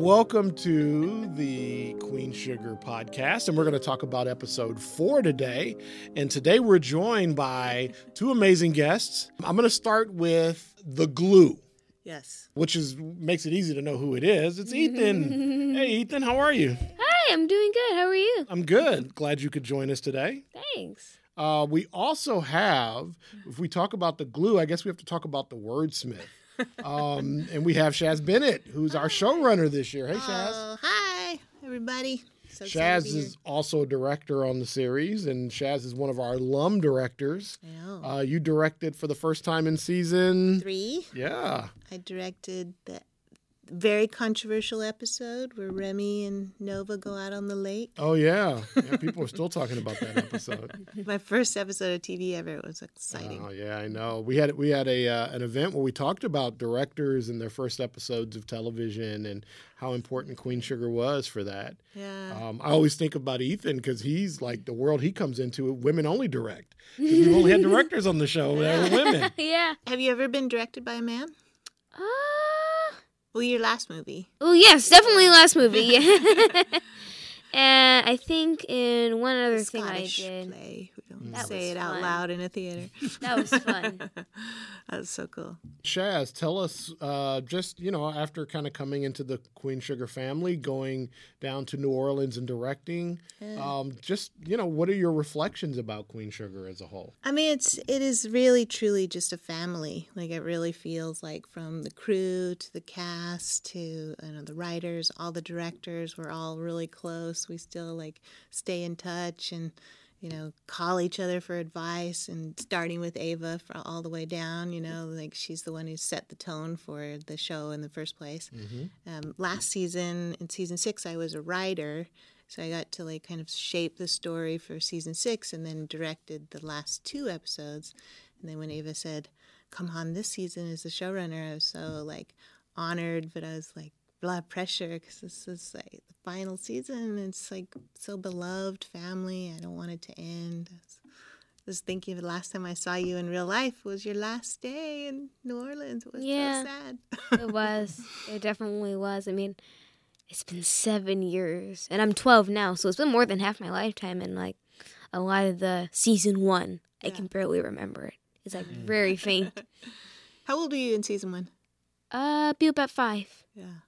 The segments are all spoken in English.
Welcome to the Queen Sugar podcast, and we're going to talk about episode four today. And today we're joined by two amazing guests. I'm going to start with the glue, Yes. which is makes it easy to know who it is. It's Ethan. hey, Ethan, how are you? Hi, I'm doing good. How are you? I'm good. Glad you could join us today. Thanks. Uh, we also have, if we talk about the glue, I guess we have to talk about the wordsmith. Um, and we have Shaz Bennett, who's our showrunner this year. Hey, Shaz. Oh, hi, everybody. So Shaz is also a director on the series, and Shaz is one of our alum directors. know. Uh, you directed for the first time in season. Three. Yeah. I directed the very controversial episode where Remy and Nova go out on the lake. Oh yeah. yeah people are still talking about that episode. My first episode of TV ever. It was exciting. Oh yeah, I know. We had we had a uh, an event where we talked about directors and their first episodes of television and how important Queen Sugar was for that. yeah. Um, I always think about Ethan because he's like the world he comes into. Women only direct. We've only had directors on the show that were women. Yeah. Have you ever been directed by a man? Uh, Well, your last movie. oh, yes, definitely last movie. Yeah. and I think in one other thing I Scottish did. play. We don't That say was it out loud in a theater. That was fun. that was so cool. Shaz, tell us uh, just you know after kind of coming into the Queen Sugar family, going down to New Orleans and directing, um, just you know what are your reflections about Queen Sugar as a whole? I mean, it's it is really truly just a family. Like it really feels like from the crew to the cast to you know the writers, all the directors. We're all really close. We still like stay in touch and you know call each other for advice. And starting with Ava for all the way down, you know, like she's the one who set the tone for the show in the first place. Um, last season, in season six, I was a writer. So I got to like kind of shape the story for season six and then directed the last two episodes. And then when Ava said, Come on, this season as the showrunner, I was so like honored, but I was like of pressure because this is like the final season. It's like so beloved family. I don't want it to end. I was, thinking of the last time I saw you in real life was your last day in New Orleans. It was Yeah. so sad. it was. It definitely was. I mean, it's been seven years, and I'm 12 now, so it's been more than half my lifetime. And like a lot of the season one, I can barely remember it. It's like very faint. How old were you in season one? Uh, be about five. Yeah.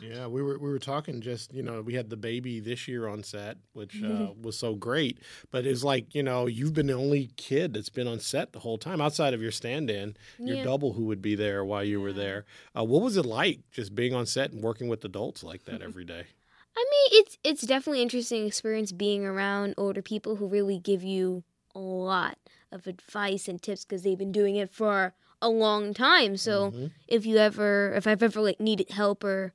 Yeah, we were we were talking just you know we had the baby this year on set, which uh, was so great. But it's like you know you've been the only kid that's been on set the whole time outside of your stand-in, your Yeah. double who would be there while you were there. Uh, what was it like just being on set and working with adults like that every day? I mean, it's it's definitely interesting experience being around older people who really give you a lot of advice and tips because they've been doing it for a long time. So Mhm. if you ever, if I've ever like needed help or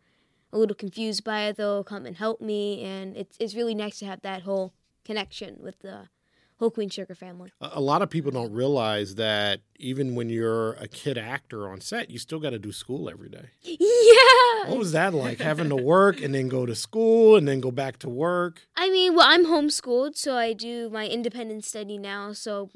a little confused by it, they'll come and help me, and it's it's really nice to have that whole connection with the whole Queen Sugar family. A a lot of people don't realize that even when you're a kid actor on set, you still got to do school every day. Yeah. What was that like having to work and then go to school and then go back to work? I mean, well, I'm homeschooled, so I do my independent study now. So,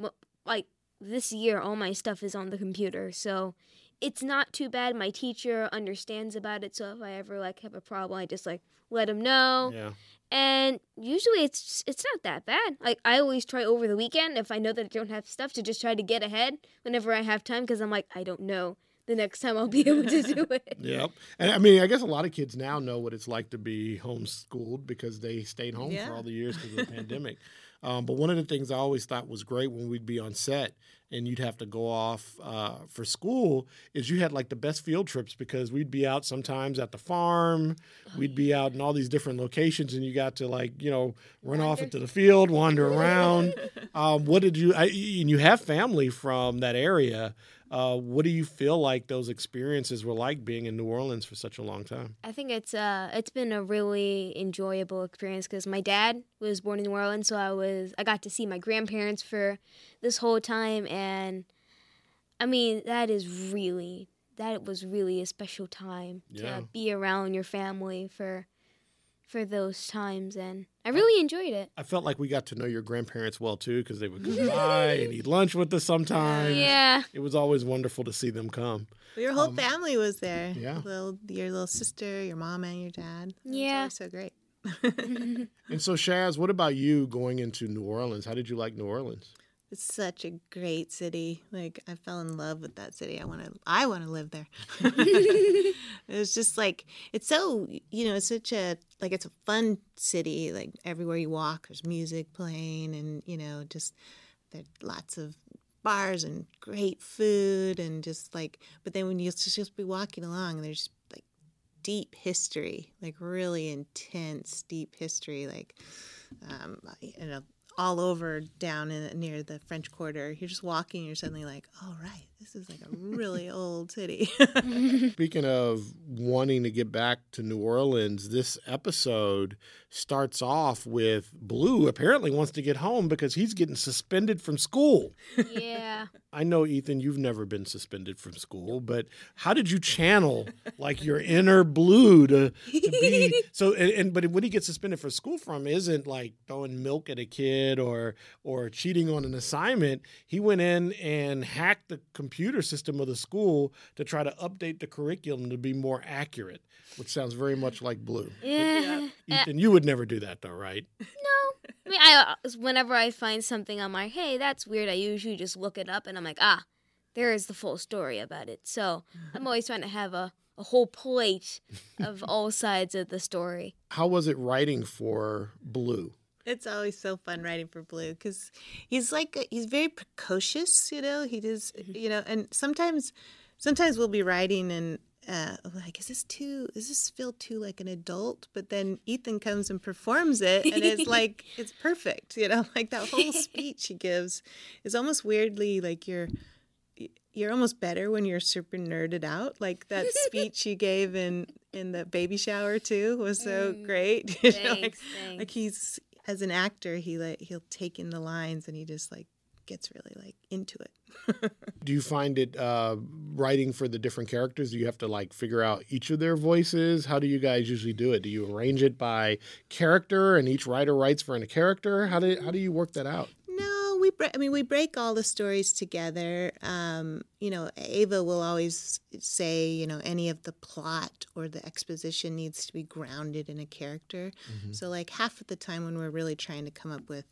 like this year, all my stuff is on the computer, so it's not too bad. My teacher understands about it, so if I ever like have a problem, I just like let him know. Yeah. And usually, it's it's not that bad. Like I always try over the weekend if I know that I don't have stuff to just try to get ahead whenever I have time, because I'm like I don't know the next time I'll be able to do it. Yep. And I mean, I guess a lot of kids now know what it's like to be homeschooled because they stayed home Yeah. for all the years because of the pandemic. Um, but one of the things I always thought was great when we'd be on set and you'd have to go off uh, for school is you had like the best field trips because we'd be out sometimes at the farm, we'd be out in all these different locations, and you got to like you know run off into the field, wander around. um, what did you? I, and you have family from that area. Uh, what do you feel like those experiences were like being in New Orleans for such a long time? I think it's uh it's been a really enjoyable experience because my dad was born in New Orleans, so I was I got to see my grandparents for this whole time, and I mean that is really that was really a special time Yeah. to be around your family for for those times, and I really enjoyed it. I felt like we got to know your grandparents well too because they would come by and eat lunch with us sometimes. Yeah. It was always wonderful to see them come. Well, your whole um, family was there. yeah. Little, your little sister, your mom, and your dad. It was Yeah. always so great. And so, Shaz, what about you going into New Orleans? How did you like New Orleans? It's such a great city. Like I fell in love with that city. I want to. I want to live there. it's just like it's so you know. It's such a like it's a fun city. Like everywhere you walk, there's music playing, and you know, just there's lots of bars and great food, and just like. But then when you just just be walking along, there's deep history, like really intense deep history, like um, you know, all over down in near the French Quarter. You're just walking, you're suddenly like, oh right, this is like a really old city. Speaking of wanting to get back to New Orleans, this episode starts off with Blue apparently wants to get home because he's getting suspended from school. yeah. I know, Ethan, you've never been suspended from school, but how did you channel like your inner Blue to, to be so? And, and but what he gets suspended from school from isn't like throwing milk at a kid or or cheating on an assignment. He went in and hacked the computer system of the school to try to update the curriculum to be more accurate, which sounds very much like Blue. Yeah. Ethan, you would never do that though, right? No. I mean, I uh, whenever I find something, I'm like, hey, that's weird. I usually just look it up, and I'm like, ah, there is the full story about it. So I'm always trying to have a, a whole plate of all sides of the story. How was it writing for Blue? It's always so fun writing for Blue because he's like he's very precocious. You know, he does. You know, and sometimes sometimes we'll be writing and. Uh, like is this too is this feel too like an adult but then ethan comes and performs it and it's like it's perfect you know like that whole speech he gives is almost weirdly like you're you're almost better when you're super nerded out. Like that speech you gave in in the baby shower too was so great. You know, like, Thanks, like he's as an actor, he like he'll take in the lines and he just like gets really like into it. Do you find it uh, writing for the different characters? Do you have to like figure out each of their voices? How do you guys usually do it? Do you arrange it by character, and each writer writes for a character? How do how do you work that out? No, we. Bre- I mean, we break all the stories together. Um, you know, Ava will always say, you know, any of the plot or the exposition needs to be grounded in a character. So, like half of the time when we're really trying to come up with,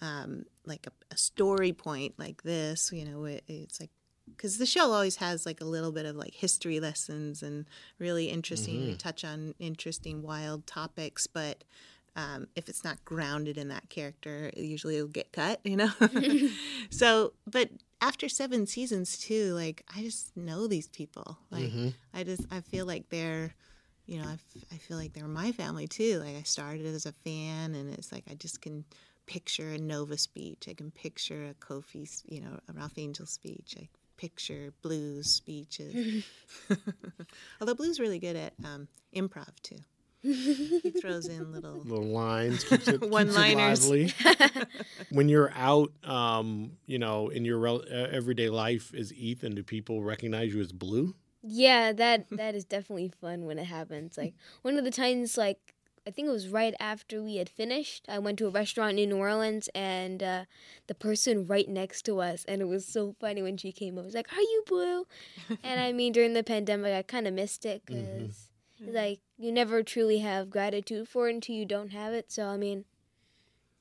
um, like a, a story point like this, you know, it, it's like. Because the show always has like a little bit of like history lessons and really interesting. We touch on interesting, wild topics, but um, if it's not grounded in that character, it usually it'll get cut, you know? so, but after seven seasons, too, like, I just know these people. Like, I just, I feel like they're, you know, I, f- I feel like they're my family, too. Like, I started as a fan, and it's like I just can picture a Nova speech. I can picture a Kofi, you know, a Ralph Angel speech. I picture Blues speeches. Although Blue's really good at um, improv, too. He throws in little Little lines, keeps it, keeps it One-liners. lively. when you're out, um, you know, in your rel- uh, everyday life as Ethan, do people recognize you as Blue? Yeah, that that is definitely fun when it happens. Like one of the times, like I think it was right after we had finished. I went to a restaurant in New Orleans, and uh, the person right next to us, and it was so funny when she came up. It was like, "Are you blue?" and I mean, during the pandemic, I kind of missed it because Mm-hmm. like you never truly have gratitude for it until you don't have it. So I mean,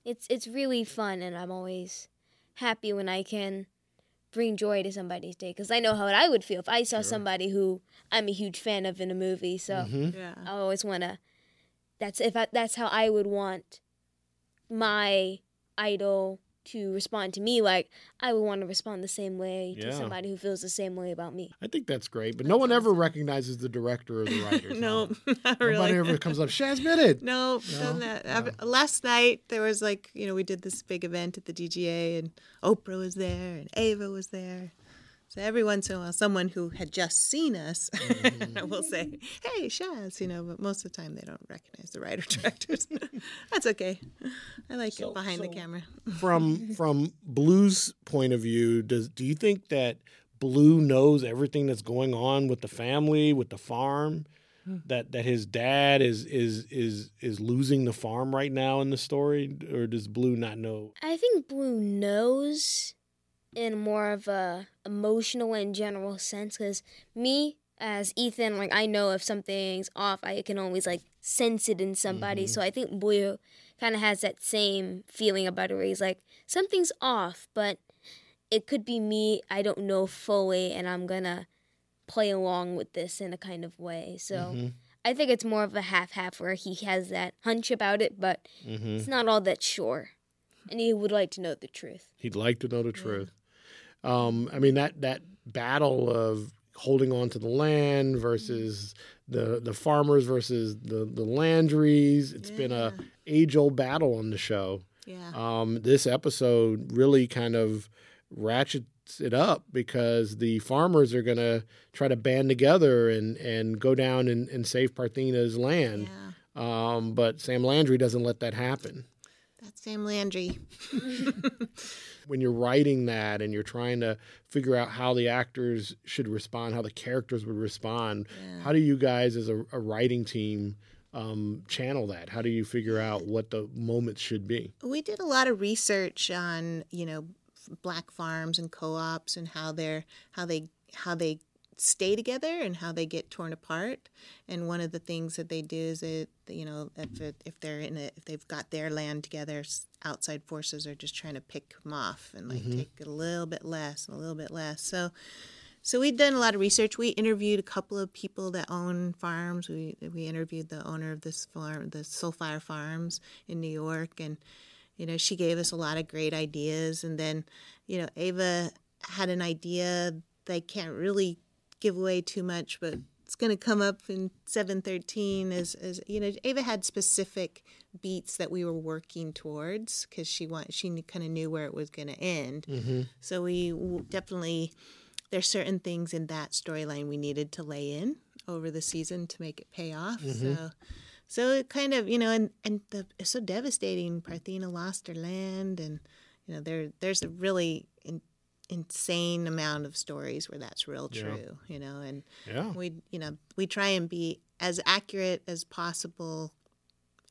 it's it's really fun, and I'm always happy when I can bring joy to somebody's day because I know how I would feel if I saw somebody who I'm a huge fan of in a movie. So mm-hmm. Yeah. I always want to. That's if I, that's how I would want my idol to respond to me. Like I would want to respond the same way Yeah. to somebody who feels the same way about me. I think that's great, but no one ever recognizes the director or the writer. No, huh? not Nobody ever comes up, Shaz Bennett. No, No? done that. I've- Last night there was like you know we did this big event at the DGA and Oprah was there and Ava was there. So every once in a while, someone who had just seen us mm-hmm. will say, "Hey, Shaz," you know. But most of the time, they don't recognize the writer directors. That's okay. I like So- it behind the camera. from from Blue's point of view, does do you think that Blue knows everything that's going on with the family, with the farm? Hmm. that that his dad is is is is losing the farm right now in the story, or does Blue not know? I think Blue knows in more of a emotional and general sense because me as Ethan, like I know if something's off, I can always like sense it in somebody. So I think Blue kind of has that same feeling about it where he's like, something's off, but it could be me. I don't know fully, and I'm gonna play along with this in a kind of way. So Mm-hmm. I think it's more of a half half where he has that hunch about it, but Mm-hmm. it's not all that sure. And he would like to know the truth. He'd like to know the truth. Um, I mean that that battle of holding on to the land versus the the farmers versus the the Landrys. It's been a age old battle on the show. Yeah. Um, this episode really kind of ratchets it up because the farmers are going to try to band together and, and go down and, and save Parthena's land. yeah. Um, but Sam Landry doesn't let that happen. That's Sam Landry. When you're writing that and you're trying to figure out how the actors should respond, how the characters would respond, how do you guys as a, a writing team um, channel that? How do you figure out what the moments should be? We did a lot of research on, you know, black farms and co-ops and how they're how they how they stay together and how they get torn apart. And one of the things that they do is that you know if it, if they're in a, if they've got their land together, outside forces are just trying to pick them off and like mm-hmm. take a little bit less, and a little bit less. So. So we've done a lot of research. We interviewed a couple of people that own farms. We we interviewed the owner of this farm, the Soul Fire Farms in New York, and you know she gave us a lot of great ideas. And then, you know, Ava had an idea. They can't really give away too much, but it's going to come up in seven thirteen. As as you know, Ava had specific beats that we were working towards because she want she kind of knew where it was going to end. Mm-hmm. So we w- definitely there's certain things in that storyline we needed to lay in over the season to make it pay off. Mm-hmm. So, so it kind of you know, and and the, it's so devastating. Parthena lost her land, and you know there there's a really in, insane amount of stories where that's real true. You know, and Yeah. we you know we try and be as accurate as possible.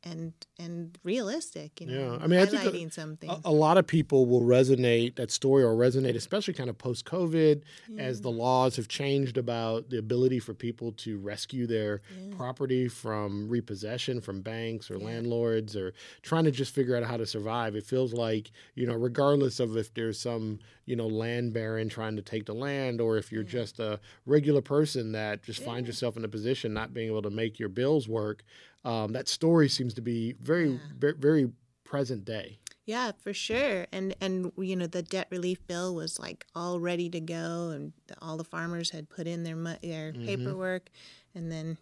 And and realistic, you know, Yeah. I mean, I think a- something. A, a lot of people will resonate that story or resonate, especially kind of post COVID, as the laws have changed about the ability for people to rescue their property from repossession from banks or landlords or trying to just figure out how to survive. It feels like, you know, regardless of if there's some, you know, land baron trying to take the land or if you're just a regular person that just finds yourself in a position not being able to make your bills work, um, that story seems to be very, very, very present day. Yeah, for sure. And and you know the debt relief bill was like all ready to go, and all the farmers had put in their their Mm-hmm. paperwork, and then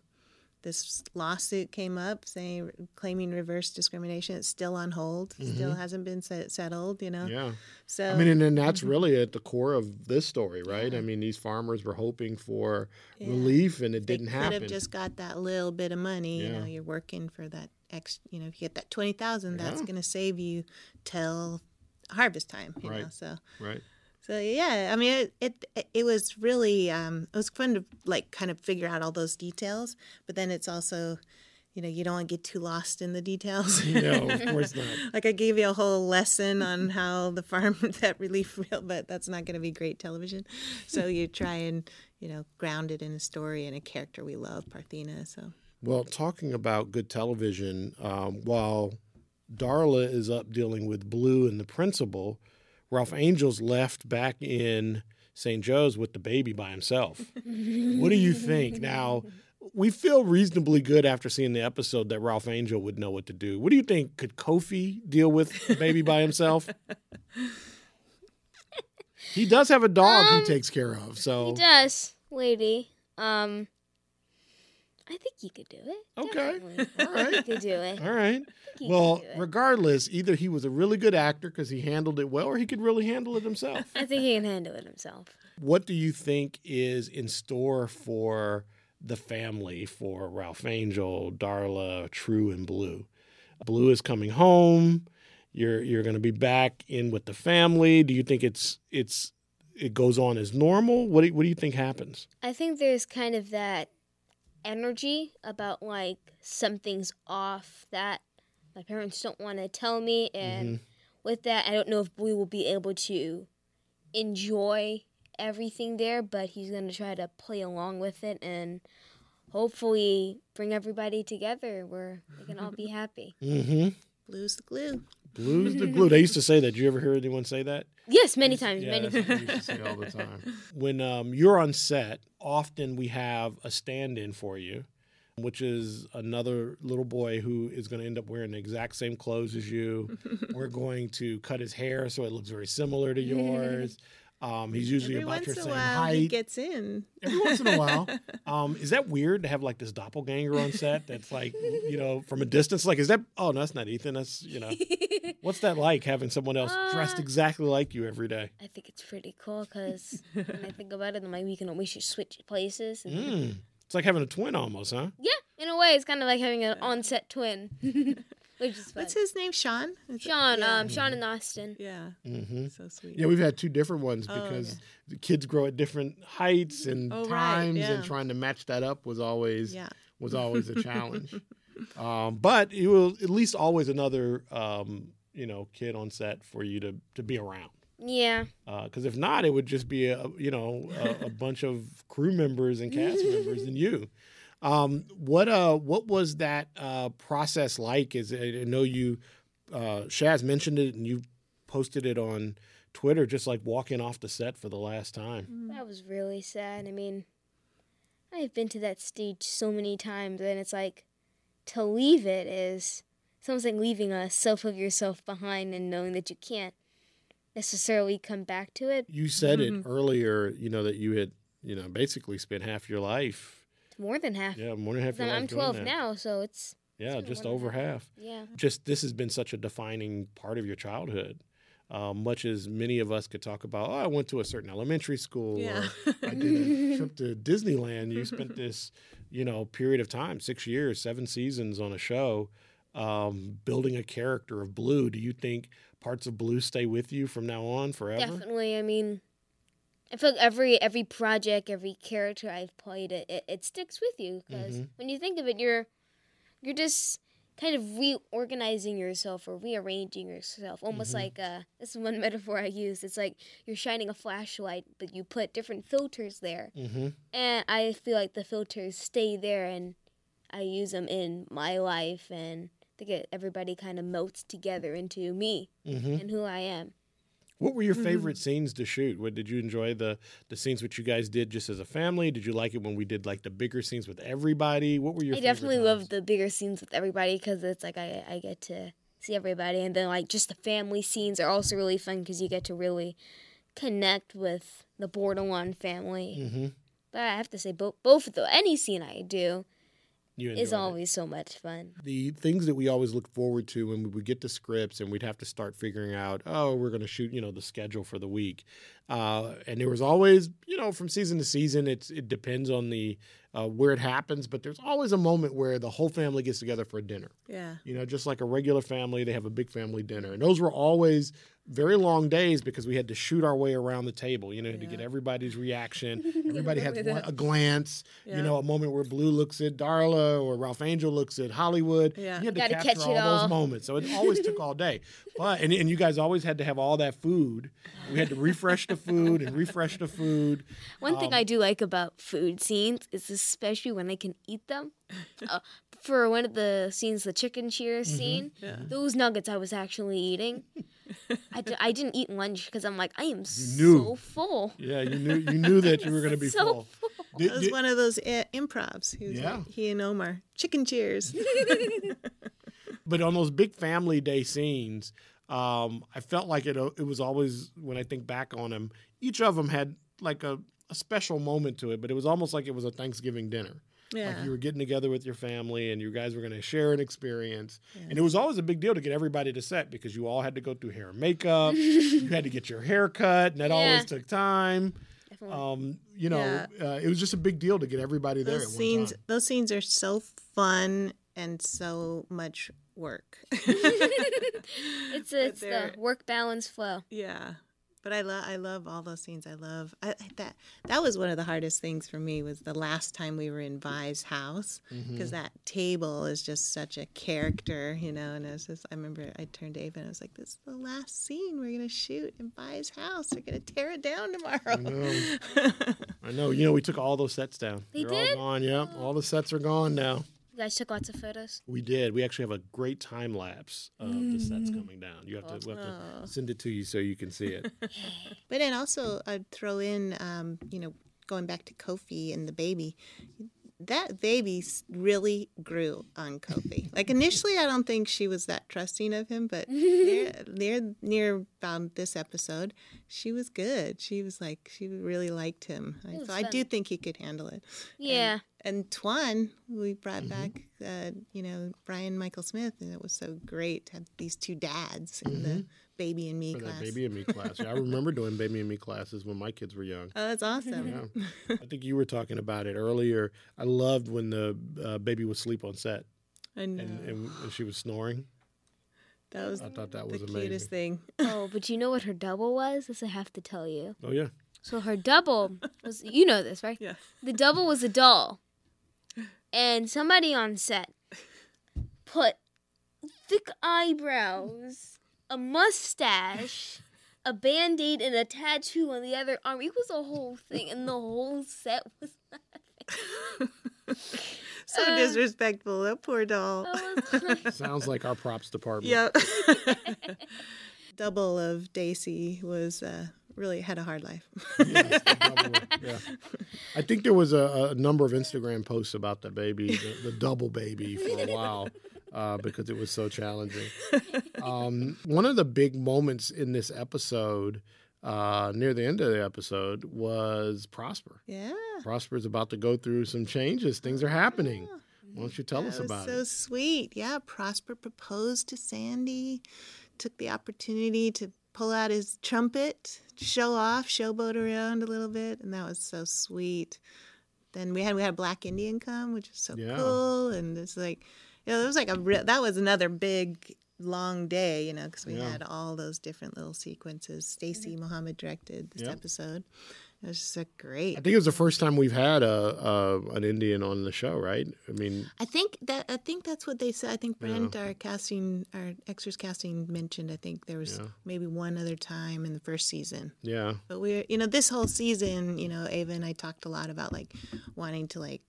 this lawsuit came up saying claiming reverse discrimination. It's still on hold. Still hasn't been set, settled. You know. Mm-hmm. Yeah. So I mean, and then that's really at the core of this story, right? I mean, these farmers were hoping for relief, and it they didn't happen. could have just got that little bit of money. You know, Yeah. you're working for that ex. You know, if you get that twenty thousand, that's going to save you till harvest time. You know, Right. so. right? So yeah, I mean, it it, it was really um, it was fun to like kind of figure out all those details, but then it's also, you know, you don't want to get too lost in the details. No, of course not. like I gave you a whole lesson on how the farm that relief real, but that's not going to be great television. So you try and you know ground it in a story and a character we love, Parthena. So Well, talking about good television, um, while Darla is up dealing with Blue and the principal, Ralph Angel's left back in St. Joe's with the baby by himself. what do you think? Now, we feel reasonably good after seeing the episode that Ralph Angel would know what to do. What do you think? Could Kofi deal with the baby by himself? he does have a dog he takes care of, so He does, lady. Um, I think he could do it. Okay. Definitely. All right. He could do it. all right. Well, could do it. regardless, either he was a really good actor because he handled it well, or he could really handle it himself. I think he can handle it himself. what do you think is in store for the family for Ralph Angel, Darla, True, and Blue? Blue is coming home. You're you're going to be back in with the family. Do you think it's it's it goes on as normal? What do what do you think happens? I think there's kind of that energy about like something's off that my parents don't want to tell me and with that I don't know if we will be able to enjoy everything there but he's going to try to play along with it and hopefully bring everybody together where we can all be happy. Mm-hmm. Blue's the glue. Blues the glue. They used to say that. Did you ever hear anyone say that? Yes, many times, Yeah, many times. used to say all the time. When um, you're on set, often we have a stand-in for you, which is another little boy who is going to end up wearing the exact same clothes as you. We're going to cut his hair so it looks very similar to yours. Um, he's usually Every about once your in a same while, height. he gets in. Every once in a while. Um, is that weird to have like this doppelganger on set that's like, you know, from a distance? Like, is that, oh, no, that's not Ethan. That's, you know, what's that like having someone else dressed Uh, exactly like you every day? I think it's pretty cool because when I think about it, I'm like, we can we should switch places. And Mm. It's like having a twin almost, huh? Yeah, in a way, it's kind of like having an on-set twin, which is fun. What's his name? Sean? Is it- Sean, Yeah. um, Sean and Austin. yeah. Mm-hmm. So sweet. Yeah, we've had two different ones Oh, because the kids grow at different heights and Oh, right, times, and trying to match that up was always Yeah. was always a challenge. um, but it was at least always another um, you know kid on set for you to to be around. Yeah, Because if not, it would just be a you know a, a bunch of crew members and cast members and you. Um, what uh what was that uh, process like? Is I I know you uh, Shaz mentioned it and you posted it on Twitter, just like walking off the set for the last time. that was really sad. I mean, I've been to that stage so many times, and it's like to leave it is it's almost like leaving a self of yourself behind and knowing that you can't necessarily come back to it. You said it earlier, you know that you had you know basically spent half your life, More than half. yeah, more than half your I'm, life. I'm doing 12 that. now, so it's Yeah, been just more than over half. yeah. just this has been such a defining part of your childhood. Um, much as many of us could talk about, oh, I went to a certain elementary school, Yeah. or I did a trip to Disneyland. You spent this, you know, period of time, six years, seven seasons on a show, um, building a character of Blue. Do you think parts of Blue stay with you from now on forever? Definitely. I mean, I feel like every every project, every character I've played, it it, it sticks with you because Mhm. when you think of it, you're you're just kind of reorganizing yourself or rearranging yourself, almost Mhm. like uh, this is one metaphor I use. It's like you're shining a flashlight, but you put different filters there, Mm-hmm. and I feel like the filters stay there, and I use them in my life, and to get everybody kind of melts together into me Mm-hmm. and who I am. What were your favorite scenes to shoot? What did you enjoy the the scenes which you guys did just as a family? Did you like it when we did like the bigger scenes with everybody? What were your favorite? I definitely love the bigger scenes with everybody because it's like I, I get to see everybody, and then like just the family scenes are also really fun because you get to really connect with the Bordelon family. Mm-hmm. But I have to say, both both of the any scene I do is enjoyed it. always so much fun. the things that we always look forward to when we would get the scripts and we'd have to start figuring out, oh, we're going to shoot, you know, the schedule for the week. Uh, and there was always, you know, from season to season, it's it depends on the uh, where it happens, but there's always a moment where the whole family gets together for a dinner. Yeah. You know, just like a regular family, they have a big family dinner. And those were always very long days because we had to shoot our way around the table, you know, to get everybody's reaction. Everybody had one, a glance, Yeah. you know, a moment where Blue looks at Darla or Ralph Angel looks at Hollywood. Yeah. You had to Gotta capture catch all it all. those moments. So it always took all day. But and, and you guys always had to have all that food. We had to refresh the food and refresh the food. One thing Um, I do like about food scenes is especially when I can eat them. uh, for one of the scenes, the chicken cheers Mm-hmm. scene, Yeah. those nuggets I was actually eating. I, d- I didn't eat lunch because I'm like, I am so full. Yeah, you knew you knew that you were going to be So full. Did- That was did- one of those uh, improvs. He, was Yeah. like, he and Omar. Chicken cheers. but on those big family day scenes, um, I felt like it. It was always when I think back on them, each of them had like a, a special moment to it. But it was almost like it was a Thanksgiving dinner. Yeah. Like you were getting together with your family and you guys were going to share an experience. And it was always a big deal to get everybody to set because you all had to go through hair and makeup. you had to get your hair cut, and that always took time. Um, you know, Yeah. uh, it was just a big deal to get everybody there those at one scenes time. those scenes are so fun and so much work. it's it's the work balance flow. yeah. But I love I love all those scenes. I love I, I- that. That was one of the hardest things for me was the last time we were in Vi's house mm-hmm. because that table is just such a character, you know. And it was just I remember I turned to Ava and I was like, "This is the last scene we're gonna shoot in Vi's house. They're gonna tear it down tomorrow." I know. I know. You know, we took all those sets down. They are did? all gone. Yep. All the sets are gone now. You guys took lots of photos. We did. We actually have a great time lapse of the sets coming down. You have to, we have Oh. to send it to you so you can see it. But then also, I'd throw in, um, you know, going back to Kofi and the baby. That baby really grew on Kofi. Like initially, I don't think she was that trusting of him, but near near near about this episode, she was good. She was like she really liked him. I- was so I do think he could handle it. Yeah. And Toine, we brought back, uh, you know, Brian Michael Smith, and it was so great to have these two dads in the baby and me For class. baby and me class. Yeah, I remember doing baby and me classes when my kids were young. Oh, that's awesome. Yeah. I think you were talking about it earlier. I loved when the uh, baby would sleep on set I know. and, and, and she was snoring. That was I thought that was the was cutest thing. Oh, but you know what her double was? This I have to tell you. Oh, yeah. So her double was you know this, right? Yeah. The double was a doll. And somebody on set put thick eyebrows, a mustache, a band-aid and a tattoo on the other arm. It was a whole thing and the whole set was like So Uh, disrespectful. That poor doll. that was Sounds like our props department. Yep. Double of Daisy was uh, really had a hard life. Yes, yeah. I think there was a, a number of Instagram posts about the baby, the, the double baby, for a while uh, because it was so challenging. Um, one of the big moments in this episode, uh, near the end of the episode, was Prosper. yeah. Prosper's about to go through some changes. Things are happening. Why don't you tell us That was about so it? So sweet. Yeah, Prosper proposed to Sandy, took the opportunity to pull out his trumpet, show off, showboat around a little bit, and that was so sweet. Then we had we had a Black Indian come, which was so Yeah. cool, and it's like, you know, it was like a real, that was another big long day, you know, because we Yeah. had all those different little sequences. Stacey Muhammad directed this Yep. episode. It was just a great. I think it was the first time we've had a, a an Indian on the show, right? I mean, I think that I think that's what they said. I think Brent, our casting, our extras casting, mentioned. I think there was Yeah. maybe one other time in the first season. yeah, But we're, you know, this whole season, you know, Ava and I talked a lot about like wanting to like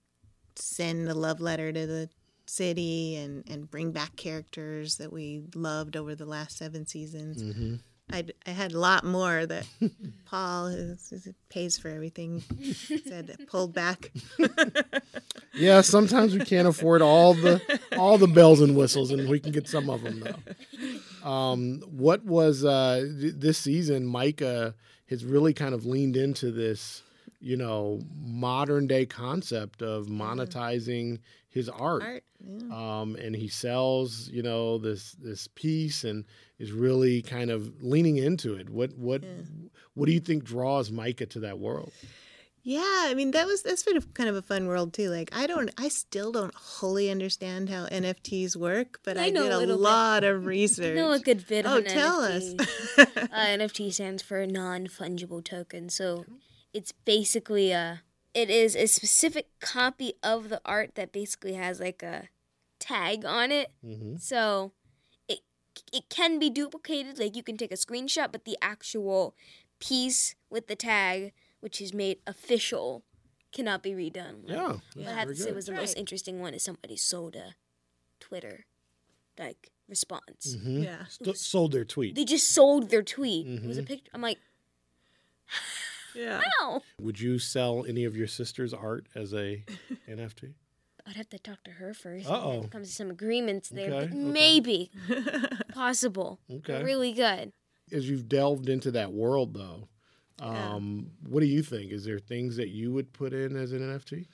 send a love letter to the city and and bring back characters that we loved over the last seven seasons. Mm-hmm. I I had a lot more that Paul who pays for everything said pulled back. Yeah, sometimes we can't afford all the all the bells and whistles, and we can get some of them though. Um, what was uh, th- this season? Micah has really kind of leaned into this, you know, modern day concept of monetizing his art. Art, yeah. Um, and he sells, you know, this this piece, and is really kind of leaning into it. What what what do you think draws Micah to that world? Yeah, I mean that was that's been a, kind of a fun world too. Like I don't, I still don't wholly understand how NFTs work, but I I, know did a a, little bit. lot of I research. know a good bit oh, on tell NFTs. us. uh, NFT stands for non fungible token. So it's basically a it is a specific copy of the art that basically has like a tag on it. Mm-hmm. So it it can be duplicated. Like you can take a screenshot, but the actual piece with the tag, which is made official, cannot be redone. Like, Yeah, I that's have to say was the Right. most interesting one is somebody sold a Twitter like response. Mhm. yeah, St- sold their tweet. They just sold their tweet. It was a Mhm. picture. I'm like, yeah. wow. Would you sell any of your sister's art as a NFT? I'd have to talk to her first. Uh-oh. and Come to some agreements there, Okay, but okay. maybe possible. Okay. Really good. As you've delved into that world, though, Yeah. um, what do you think? Is there things that you would put in as an NFT?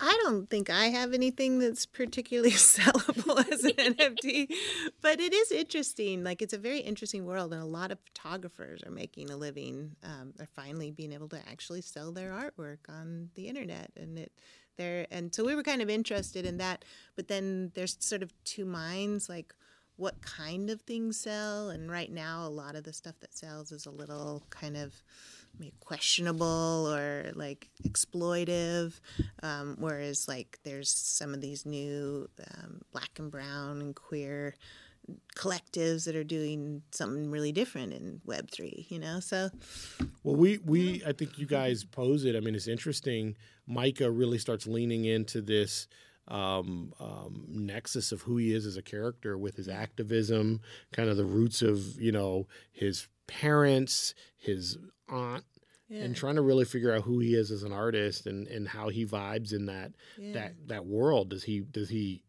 I don't think I have anything that's particularly sellable as an NFT, but it is interesting. Like it's a very interesting world, and a lot of photographers are making a living. Um, are finally being able to actually sell their artwork on the internet, and it there. And so we were kind of interested in that. But then there's sort of two minds. Like, what kind of things sell. And right now, a lot of the stuff that sells is a little kind of questionable or like exploitive. Um, whereas, like, there's some of these new um, black and brown and queer collectives that are doing something really different in Web three. You know, so Well, we we I think you guys pose it. I mean, it's interesting. Micah really starts leaning into this um, um, nexus of who he is as a character with his activism, kind of the roots of you know his parents, his aunt, yeah, and trying to really figure out who he is as an artist and and how he vibes in that yeah. that that world. Does he does he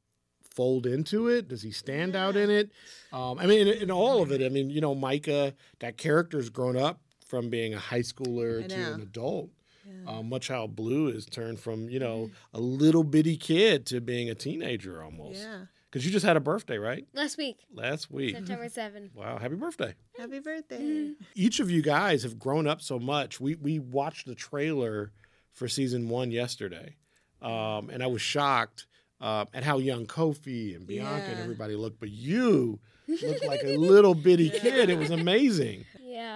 fold into it? Does he stand out in it? Um, I mean, in, in all of it. I mean, you know, Micah, that character's grown up from being a high schooler to an adult. Yeah. Uh, much how Blue has turned from you know a little bitty kid to being a teenager almost. yeah. Because you just had a birthday, right? Last week, Last week. September 7th. Wow! Happy birthday. Happy birthday. Mm-hmm. Each of you guys have grown up so much. We we watched the trailer for season one yesterday, um, and I was shocked uh, at how young Kofi and Bianca and everybody looked. But you looked like a little bitty kid. It was amazing.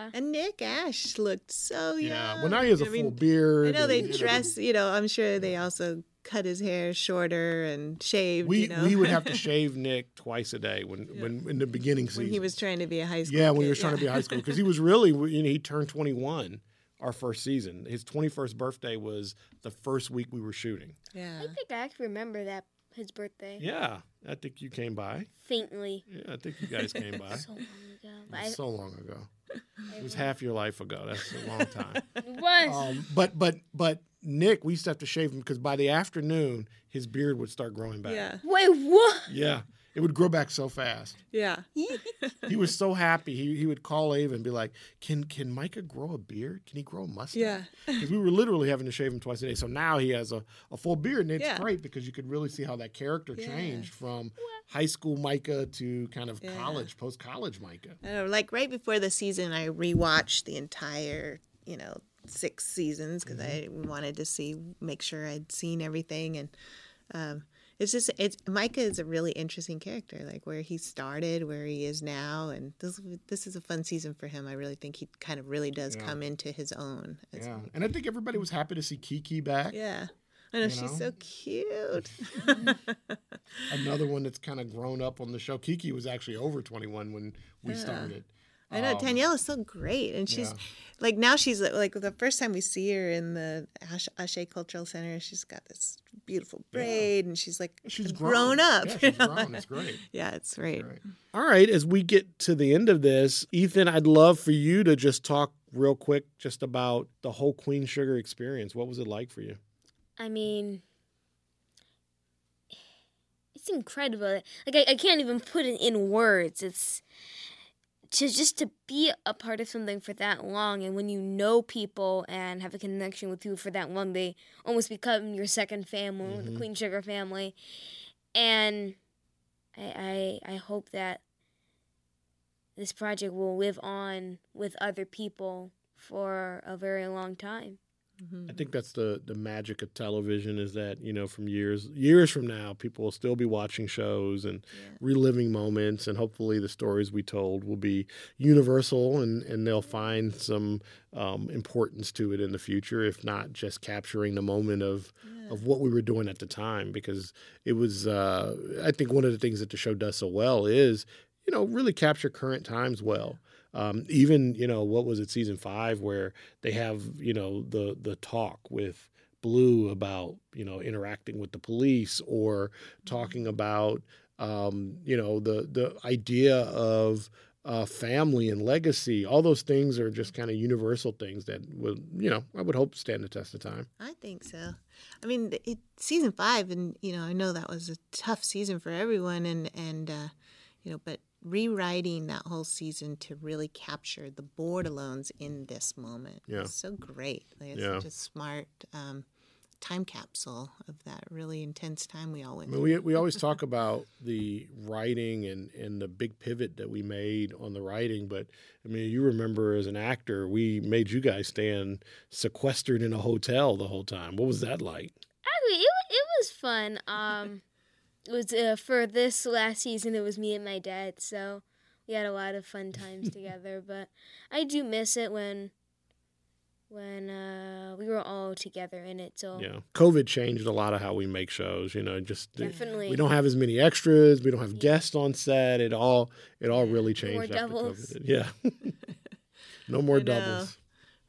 Yeah. And Nick Ashe looked so young. Yeah. Well, now he has a I full mean, beard. I know they you dress, you know, I'm sure they also cut his hair shorter and shaved, We you know. we would have to shave Nick twice a day when when in the beginning season. when he was trying to be a high school yeah when he was trying to be a high school because he was really you know he turned 21 our first season. His 21st birthday was the first week we were shooting. Yeah. I think I actually remember that his birthday Yeah, I think you came by. faintly. Yeah, I think you guys came by. So long ago. But It I, was so long ago. It was half your life ago. That's a long time. it was. Um, but but but Nick, we used to have to shave him because by the afternoon his beard would start growing back. Yeah. Wait, what? Yeah. It would grow back so fast. Yeah. He was so happy. He he would call Ava and be like, "Can can Micah grow a beard? Can he grow a mustache?" Yeah. Because we were literally having to shave him twice a day. So now he has a, a full beard, and it's Yeah. great because you could really see how that character Yeah. changed from high school Micah to kind of Yeah. college, post college Micah. I know, like right before the season, I rewatched the entire, you know, six seasons because I wanted to see, make sure I'd seen everything, and um, it's just, it's Micah is a really interesting character, like where he started, where he is now, and this this is a fun season for him. I really think he kind of really does Yeah. come into his own. Yeah, and I think everybody was happy to see Keke back. yeah. I know You she's know? so cute. Another one that's kind of grown up on the show. Keke was actually over twenty one when we Yeah. started. I know Um, Tanyell is so great, and she's yeah. like now she's like the first time we see her in the Ash- Ashe Cultural Center, she's got this beautiful braid, and she's like She's grown, grown, up. Yeah, you she's know? grown. It's great. Yeah, it's great. Right. All right, as we get to the end of this, Ethan, I'd love for you to just talk real quick just about the whole Queen Sugar experience. What was it like for you? I mean, it's incredible. Like I, I can't even put it in words. It's to just to be a part of something for that long, and when you know people and have a connection with you for that long, they almost become your second family, the Mhm. Queen Sugar family. And I, I, I hope that this project will live on with other people for a very long time. Mhm. I think that's the the magic of television is that you know from years years from now people will still be watching shows and Yeah. reliving moments and hopefully the stories we told will be universal and and they'll find some um, importance to it in the future if not just capturing the moment of Yeah. of what we were doing at the time because it was uh, I think one of the things that the show does so well is you know really capture current times well. Um, even you know what was it season five where they have you know the the talk with Blue about you know interacting with the police or talking about um, you know the the idea of uh, family and legacy. All those things are just kind of universal things that will you know I would hope stand the test of time. I think so. I mean, it, season five, and you know, I know that was a tough season for everyone, and and uh, you know, but rewriting that whole season to really capture the Bordelons in this moment Yeah. was so great. Like, it's Yeah. such a smart um, time capsule of that really intense time we all I went mean, through. we we always talk about the writing and and the big pivot that we made on the writing, but I mean, you remember as an actor, we made you guys stand sequestered in a hotel the whole time. What was that like? Actually, it, it was fun. Um, it was uh, for this last season. It was me and my dad, so we had a lot of fun times together. But I do miss it when when uh, we were all together in it. So Yeah, COVID changed a lot of how we make shows. You know, just definitely. we don't have as many extras. We don't have guests on set. It all it all really No more changed after doubles. COVID. Yeah, no more I doubles.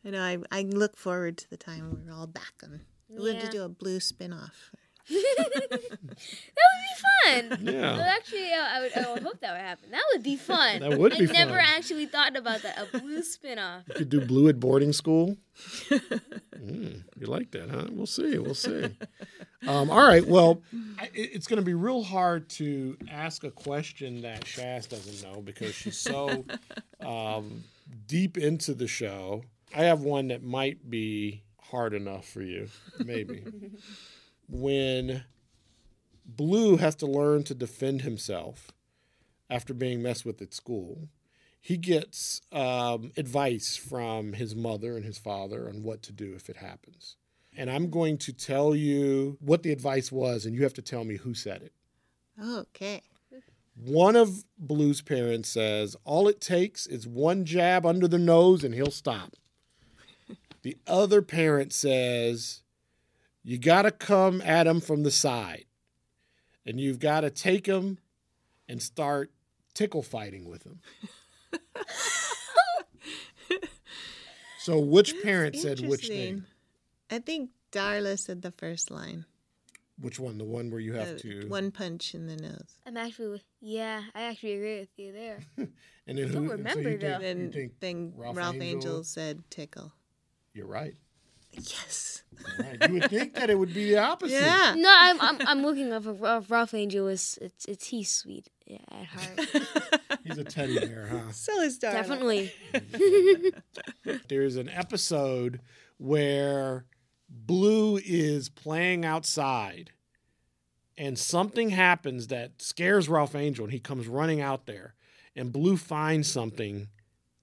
I know. I, I look forward to the time when we're all back on. We have Yeah. to do a blue spin-off. That would be fun. Yeah. Well, actually, uh, I would, I would hope that would happen. That would be fun. That would be I never actually thought about that. A blue spin-off. You could do Blue at boarding school. Mm, you like that, huh? We'll see. We'll see. Um, all right. Well, I, it's going to be real hard to ask a question that Shaz doesn't know because she's so um, deep into the show. I have one that might be hard enough for you, maybe. when Blue has to learn to defend himself after being messed with at school, he gets um, advice from his mother and his father on what to do if it happens. And I'm going to tell you what the advice was, and you have to tell me who said it. Okay. One of Blue's parents says, All it takes is one jab under the nose and he'll stop. The other parent says, You got to come at him from the side. And you've got to take him and start tickle fighting with him. so, which parent said which Interesting. name? I think Darla said the first line. Which one? The one where you have Uh, to. One punch in the nose. I'm actually, yeah, I actually agree with you there. and then don't who? remember, you though. think, Then, you think then Ralph Ralph, Angel? Angel said tickle. you're right. Yes. Right. You would think that it would be the opposite. Yeah. No, I'm, I'm, I'm looking up. Ralph Ralph Angel is, it's, it's he's sweet yeah, at heart. He's a teddy bear, huh? So is Darla. Definitely. There's an episode where Blue is playing outside and something happens that scares Ralph Angel and he comes running out there and Blue finds something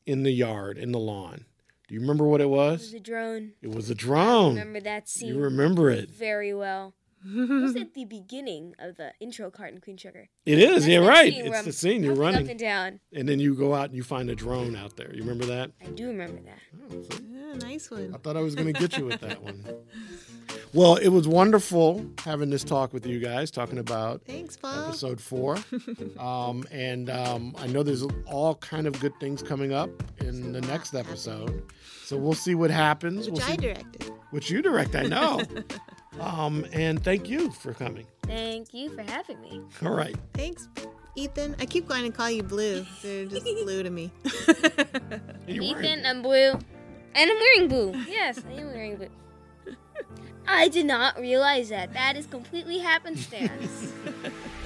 in the yard, in the lawn. Do you remember what it was? It was was? a drone. It was a drone. I Remember that scene You remember it. very well. It was at the beginning of the intro Carton Queen Sugar. It is, That's yeah, right. It's I'm the scene you're hopping Up running. and down. And then you go out and you find a drone out there. You remember that? I do remember that. Oh, yeah, nice one. I thought I was going to get you with that one. Well, it was wonderful having this talk with you guys, talking about Thanks, Paul. episode four. um, and um, I know there's all kind of good things coming up in the next episode. So we'll see what happens. Which we'll I see, directed. which you direct, I know. um, and thank you for coming. Thank you for having me. All right. Thanks, Ethan. I keep going to call you Blue. They're just blue to me. Ethan, wearing- I'm blue. And I'm wearing blue. Yes, I am wearing blue. I did not realize that. That is completely happenstance.